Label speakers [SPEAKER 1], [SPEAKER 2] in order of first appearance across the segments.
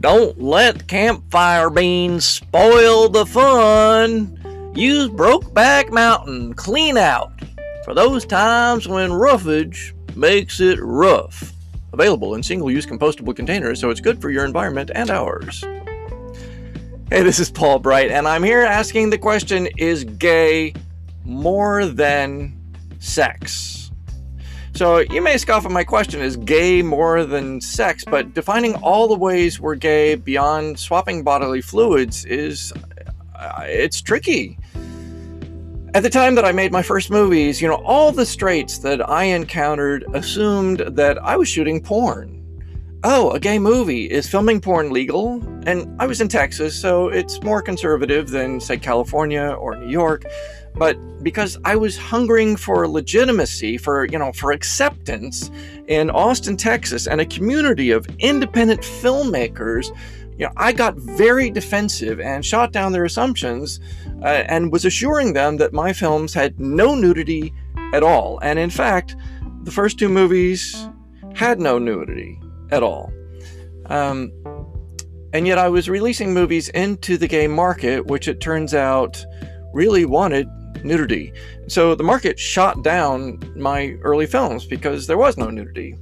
[SPEAKER 1] Don't let campfire beans spoil the fun. Use Brokeback Mountain Clean Out for those times when roughage makes it rough. Available in single use compostable containers, so it's good for your environment and ours. Hey, this is Paul Bright, and I'm here asking the question Is gay more than sex? So you may scoff at my question Is gay more than sex? But defining all the ways we're gay beyond swapping bodily fluids is. Uh, it's tricky. At the time that I made my first movies, you know, all the straights that I encountered assumed that I was shooting porn. Oh, a gay movie. Is filming porn legal? And I was in Texas, so it's more conservative than, say, California or New York. But because I was hungering for legitimacy, for, you know, for acceptance in Austin, Texas, and a community of independent filmmakers you know, I got very defensive and shot down their assumptions uh, and was assuring them that my films had no nudity at all. And in fact, the first two movies had no nudity at all. Um, and yet I was releasing movies into the gay market, which it turns out really wanted nudity. So the market shot down my early films because there was no nudity.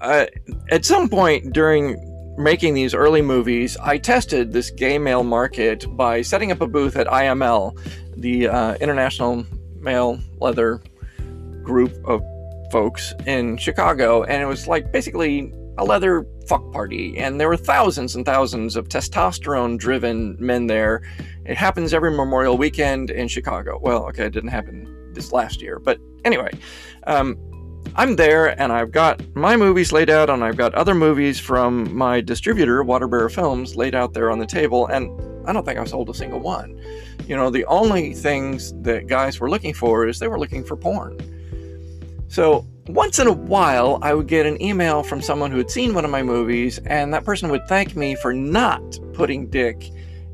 [SPEAKER 1] Uh, at some point during making these early movies, I tested this gay male market by setting up a booth at IML, the uh, International Male Leather Group of folks in Chicago, and it was like basically a leather fuck party, and there were thousands and thousands of testosterone driven men there. It happens every Memorial weekend in Chicago. Well, okay, it didn't happen this last year, but anyway. Um, I'm there and I've got my movies laid out, and I've got other movies from my distributor, Waterbearer Films, laid out there on the table, and I don't think I sold a single one. You know, the only things that guys were looking for is they were looking for porn. So once in a while, I would get an email from someone who had seen one of my movies, and that person would thank me for not putting dick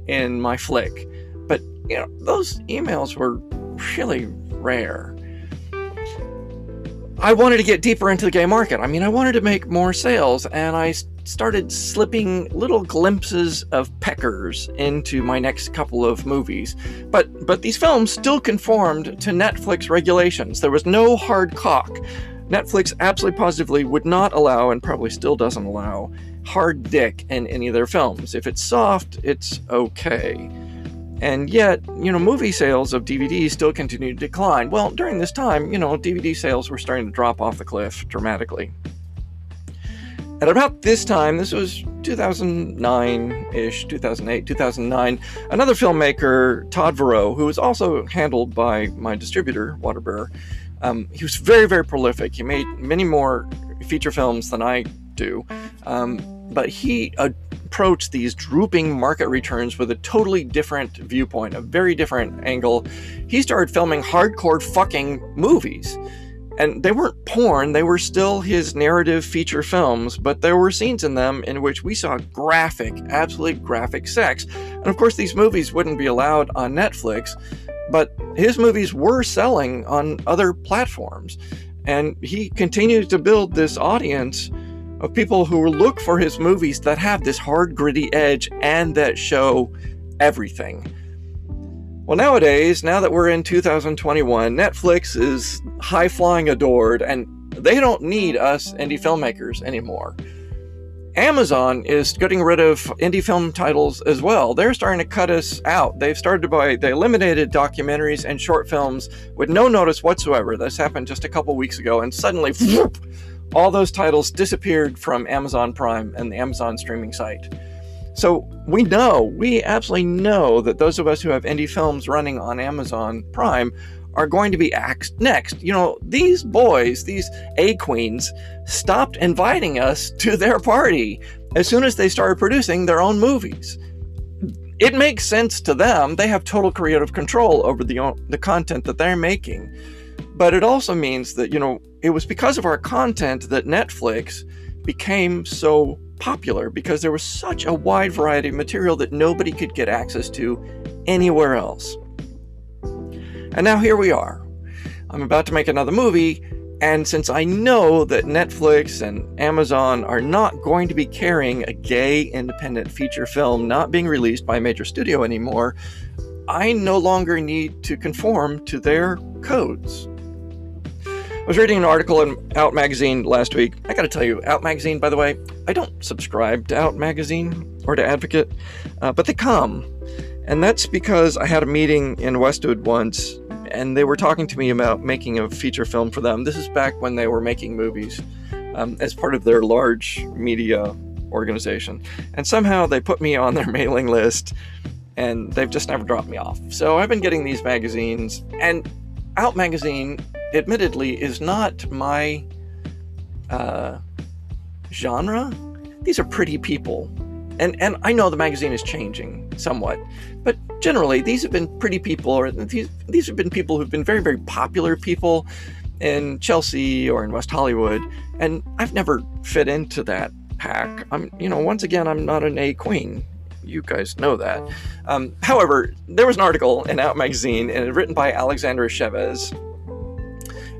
[SPEAKER 1] in my flick. But, you know, those emails were really rare. I wanted to get deeper into the gay market. I mean, I wanted to make more sales, and I started slipping little glimpses of peckers into my next couple of movies. But but these films still conformed to Netflix regulations. There was no hard cock. Netflix absolutely positively would not allow, and probably still doesn't allow, hard dick in any of their films. If it's soft, it's okay. And yet, you know, movie sales of DVDs still continue to decline. Well, during this time, you know, DVD sales were starting to drop off the cliff dramatically. At about this time, this was 2009 ish, 2008, 2009, another filmmaker, Todd Verow, who was also handled by my distributor, Waterbearer, um, he was very, very prolific. He made many more feature films than I do. Um, but he approached these drooping market returns with a totally different viewpoint, a very different angle. He started filming hardcore fucking movies. And they weren't porn, they were still his narrative feature films, but there were scenes in them in which we saw graphic, absolutely graphic sex. And of course, these movies wouldn't be allowed on Netflix, but his movies were selling on other platforms. And he continues to build this audience of people who look for his movies that have this hard, gritty edge and that show everything. Well, nowadays, now that we're in 2021, Netflix is high flying adored, and they don't need us indie filmmakers anymore. Amazon is getting rid of indie film titles as well. They're starting to cut us out. They've started to buy, they eliminated documentaries and short films with no notice whatsoever. This happened just a couple weeks ago, and suddenly, whoop, all those titles disappeared from Amazon Prime and the Amazon streaming site. So we know, we absolutely know that those of us who have indie films running on Amazon Prime are going to be axed next. You know, these boys, these A queens, stopped inviting us to their party as soon as they started producing their own movies. It makes sense to them. They have total creative control over the, the content that they're making. But it also means that, you know, it was because of our content that Netflix became so popular because there was such a wide variety of material that nobody could get access to anywhere else. And now here we are. I'm about to make another movie, And since I know that Netflix and Amazon are not going to be carrying a gay independent feature film not being released by a major studio anymore, I no longer need to conform to their codes. I was reading an article in Out Magazine last week. I gotta tell you, Out Magazine, by the way, I don't subscribe to Out Magazine or to Advocate, uh, but they come. And that's because I had a meeting in Westwood once and they were talking to me about making a feature film for them. This is back when they were making movies um, as part of their large media organization. And somehow they put me on their mailing list and they've just never dropped me off. So I've been getting these magazines, and Out Magazine, admittedly, is not my uh, genre. These are pretty people. And, and I know the magazine is changing somewhat, but generally these have been pretty people, or these these have been people who've been very very popular people in Chelsea or in West Hollywood, and I've never fit into that pack. I'm you know once again I'm not an A queen. You guys know that. Um, however, there was an article in Out magazine and written by Alexander Chavez.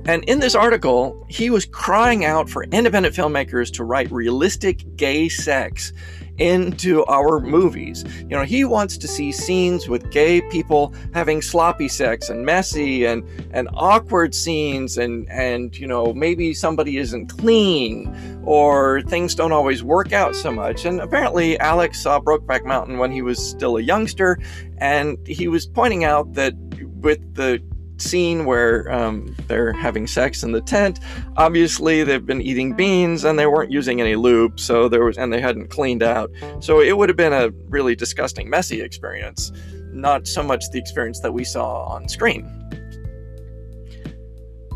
[SPEAKER 1] And in this article, he was crying out for independent filmmakers to write realistic gay sex into our movies. You know, he wants to see scenes with gay people having sloppy sex and messy and and awkward scenes and and you know, maybe somebody isn't clean or things don't always work out so much. And apparently Alex saw Brokeback Mountain when he was still a youngster and he was pointing out that with the scene where um, they're having sex in the tent. Obviously, they've been eating beans and they weren't using any lube, so there was and they hadn't cleaned out. So it would have been a really disgusting, messy experience, not so much the experience that we saw on screen.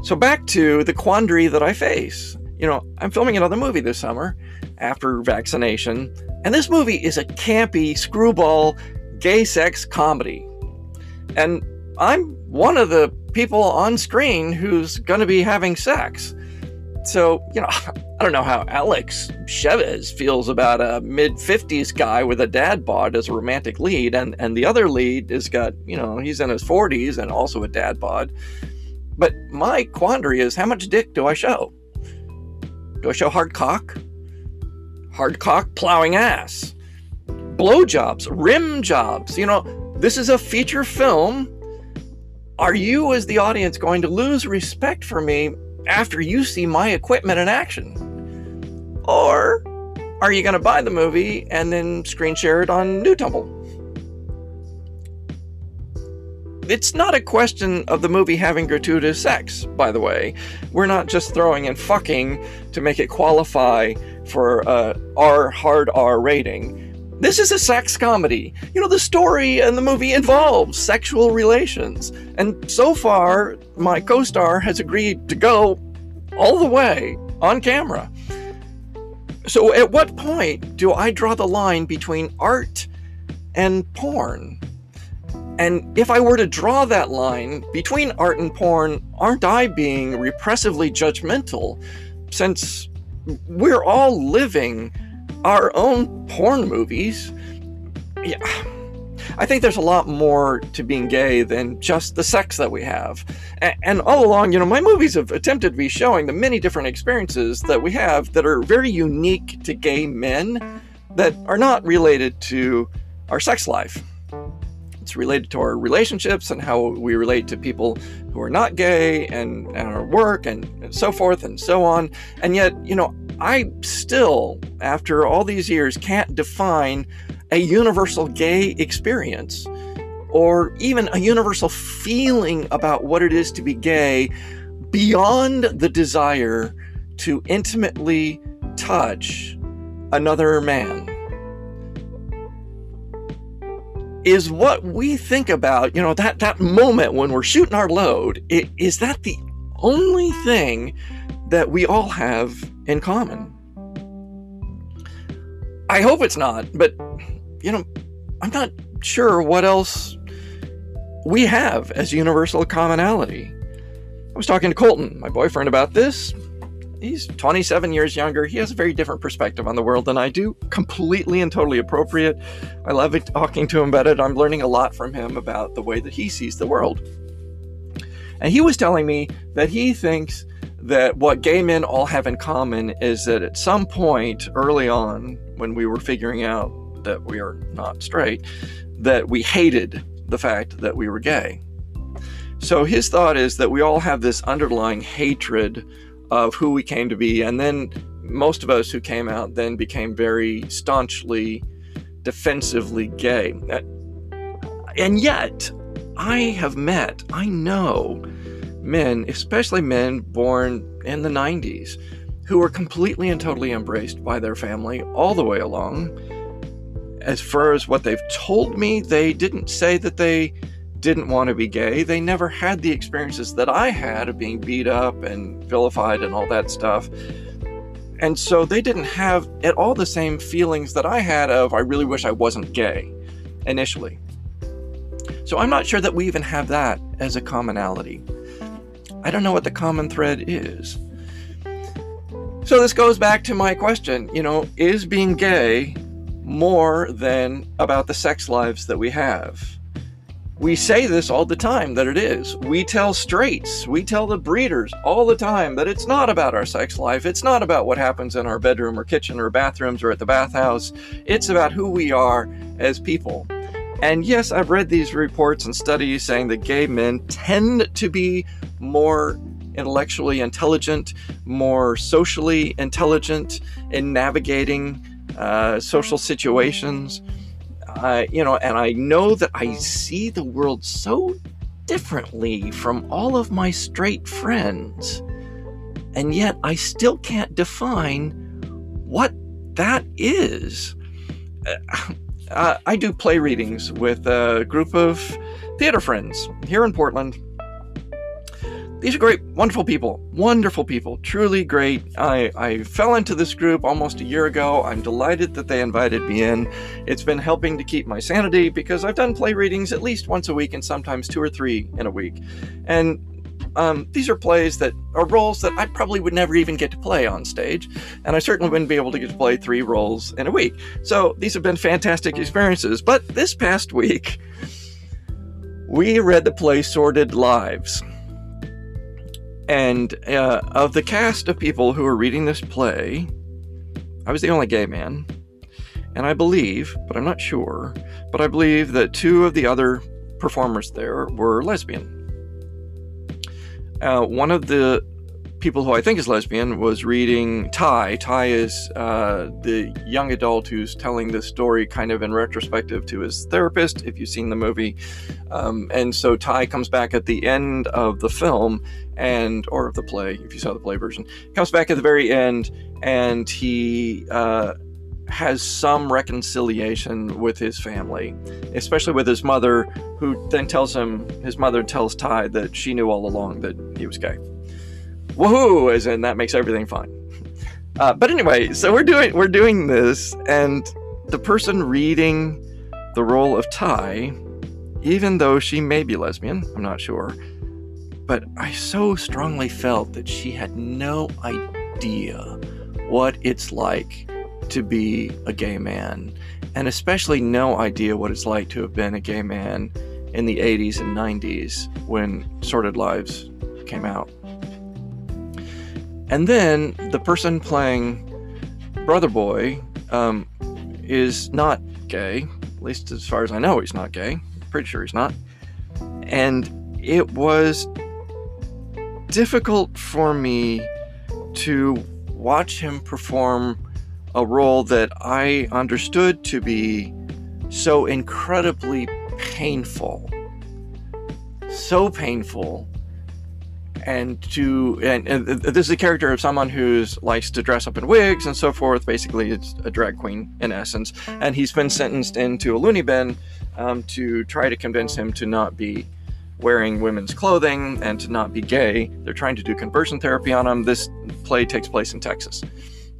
[SPEAKER 1] So back to the quandary that I face. You know, I'm filming another movie this summer after vaccination, and this movie is a campy screwball gay sex comedy. And I'm one of the people on screen who's going to be having sex. So, you know, I don't know how Alex Chavez feels about a mid 50s guy with a dad bod as a romantic lead, and, and the other lead has got, you know, he's in his 40s and also a dad bod. But my quandary is how much dick do I show? Do I show hard cock? Hard cock plowing ass. Blowjobs, rim jobs. You know, this is a feature film are you, as the audience, going to lose respect for me after you see my equipment in action? Or are you going to buy the movie and then screen share it on Newtumble? It's not a question of the movie having gratuitous sex, by the way. We're not just throwing in fucking to make it qualify for a R hard R rating. This is a sex comedy. You know, the story and the movie involves sexual relations. And so far, my co star has agreed to go all the way on camera. So, at what point do I draw the line between art and porn? And if I were to draw that line between art and porn, aren't I being repressively judgmental? Since we're all living our own porn movies. Yeah. I think there's a lot more to being gay than just the sex that we have. And all along, you know, my movies have attempted to be showing the many different experiences that we have that are very unique to gay men that are not related to our sex life. It's related to our relationships and how we relate to people who are not gay and, and our work and, and so forth and so on. And yet, you know, I still, after all these years, can't define a universal gay experience or even a universal feeling about what it is to be gay beyond the desire to intimately touch another man. Is what we think about, you know, that, that moment when we're shooting our load, it, is that the only thing that we all have in common. I hope it's not, but you know, I'm not sure what else we have as universal commonality. I was talking to Colton, my boyfriend, about this. He's 27 years younger. He has a very different perspective on the world than I do. Completely and totally appropriate. I love talking to him about it. I'm learning a lot from him about the way that he sees the world. And he was telling me that he thinks that what gay men all have in common is that at some point early on, when we were figuring out that we are not straight, that we hated the fact that we were gay. So his thought is that we all have this underlying hatred of who we came to be, and then most of us who came out then became very staunchly, defensively gay. Uh, and yet, I have met, I know men, especially men born in the 90s, who were completely and totally embraced by their family all the way along. As far as what they've told me, they didn't say that they didn't want to be gay. They never had the experiences that I had of being beat up and vilified and all that stuff. And so they didn't have at all the same feelings that I had of, I really wish I wasn't gay initially. So I'm not sure that we even have that as a commonality. I don't know what the common thread is. So this goes back to my question, you know, is being gay more than about the sex lives that we have? We say this all the time that it is. We tell straights, we tell the breeders all the time that it's not about our sex life. It's not about what happens in our bedroom or kitchen or bathrooms or at the bathhouse. It's about who we are as people. And yes, I've read these reports and studies saying that gay men tend to be more intellectually intelligent, more socially intelligent in navigating uh, social situations. Uh, you know, and I know that I see the world so differently from all of my straight friends. And yet I still can't define what that is. Uh, uh I do play readings with a group of theater friends here in Portland these are great, wonderful people, wonderful people, truly great. I, I fell into this group almost a year ago. I'm delighted that they invited me in. It's been helping to keep my sanity because I've done play readings at least once a week and sometimes two or three in a week. And um, these are plays that are roles that I probably would never even get to play on stage, and I certainly wouldn't be able to get to play three roles in a week. So these have been fantastic experiences. But this past week, we read the play Sordid Lives. And uh, of the cast of people who were reading this play, I was the only gay man. And I believe, but I'm not sure, but I believe that two of the other performers there were lesbian. Uh, one of the people who I think is lesbian was reading Ty. Ty is uh, the young adult who's telling this story kind of in retrospective to his therapist, if you've seen the movie. Um, and so Ty comes back at the end of the film and or of the play, if you saw the play version, comes back at the very end and he uh, has some reconciliation with his family, especially with his mother, who then tells him his mother tells Ty that she knew all along that he was gay woohoo, as in that makes everything fine. Uh, but anyway, so we're doing we're doing this, and the person reading the role of Ty, even though she may be lesbian, I'm not sure, but I so strongly felt that she had no idea what it's like to be a gay man, and especially no idea what it's like to have been a gay man in the 80s and 90s when Sordid Lives came out. And then the person playing Brother Boy um, is not gay, at least as far as I know, he's not gay. pretty sure he's not. And it was difficult for me to watch him perform a role that I understood to be so incredibly painful. So painful and to and, and, this is a character of someone who's likes to dress up in wigs and so forth. Basically it's a drag queen in essence. And he's been sentenced into a loony bin um, to try to convince him to not be wearing women's clothing and to not be gay. They're trying to do conversion therapy on him. This play takes place in texas.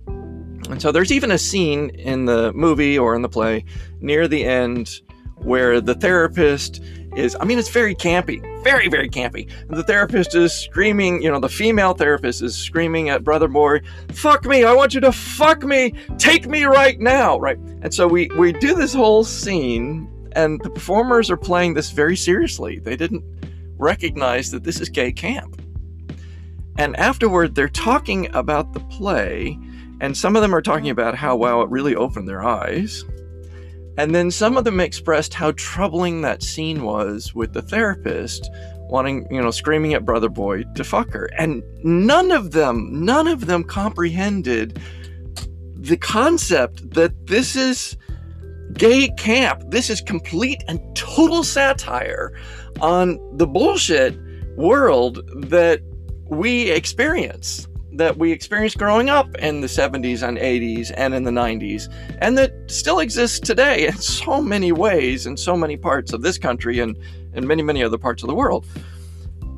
[SPEAKER 1] And so there's even a scene in the movie or in the play near the end where the therapist is I mean it's very campy, very very campy. And the therapist is screaming, you know, the female therapist is screaming at brother boy, "Fuck me! I want you to fuck me! Take me right now!" Right? And so we we do this whole scene and the performers are playing this very seriously. They didn't recognize that this is gay camp. And afterward, they're talking about the play, and some of them are talking about how, wow, it really opened their eyes. And then some of them expressed how troubling that scene was with the therapist wanting, you know, screaming at Brother Boy to fuck her. And none of them, none of them comprehended the concept that this is gay camp. This is complete and total satire on the bullshit world that we experience that we experienced growing up in the 70s and 80s and in the 90s, and that still exists today in so many ways in so many parts of this country and in many, many other parts of the world.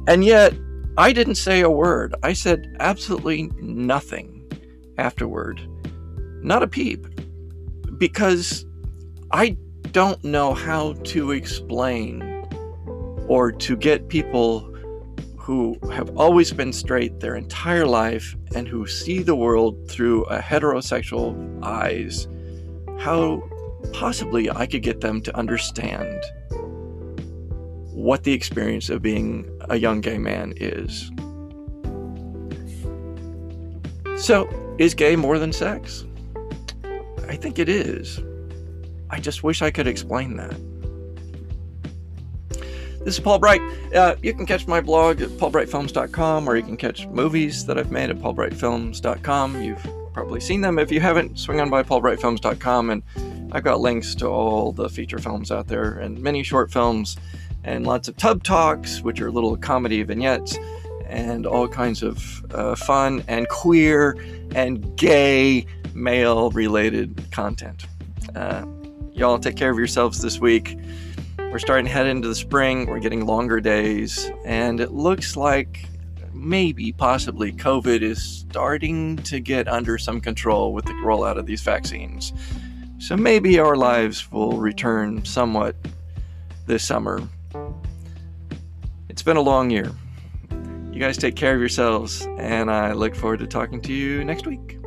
[SPEAKER 1] And yet, I didn't say a word. I said absolutely nothing afterward. Not a peep. Because I don't know how to explain or to get people who have always been straight their entire life and who see the world through a heterosexual eyes, how possibly I could get them to understand what the experience of being a young gay man is. So, is gay more than sex? I think it is. I just wish I could explain that. This is Paul Bright. Uh, you can catch my blog at paulbrightfilms.com or you can catch movies that I've made at paulbrightfilms.com. You've probably seen them. If you haven't, swing on by paulbrightfilms.com and I've got links to all the feature films out there and many short films and lots of tub talks, which are little comedy vignettes and all kinds of uh, fun and queer and gay male related content. Uh, y'all take care of yourselves this week. We're starting to head into the spring. We're getting longer days, and it looks like maybe, possibly, COVID is starting to get under some control with the rollout of these vaccines. So maybe our lives will return somewhat this summer. It's been a long year. You guys take care of yourselves, and I look forward to talking to you next week.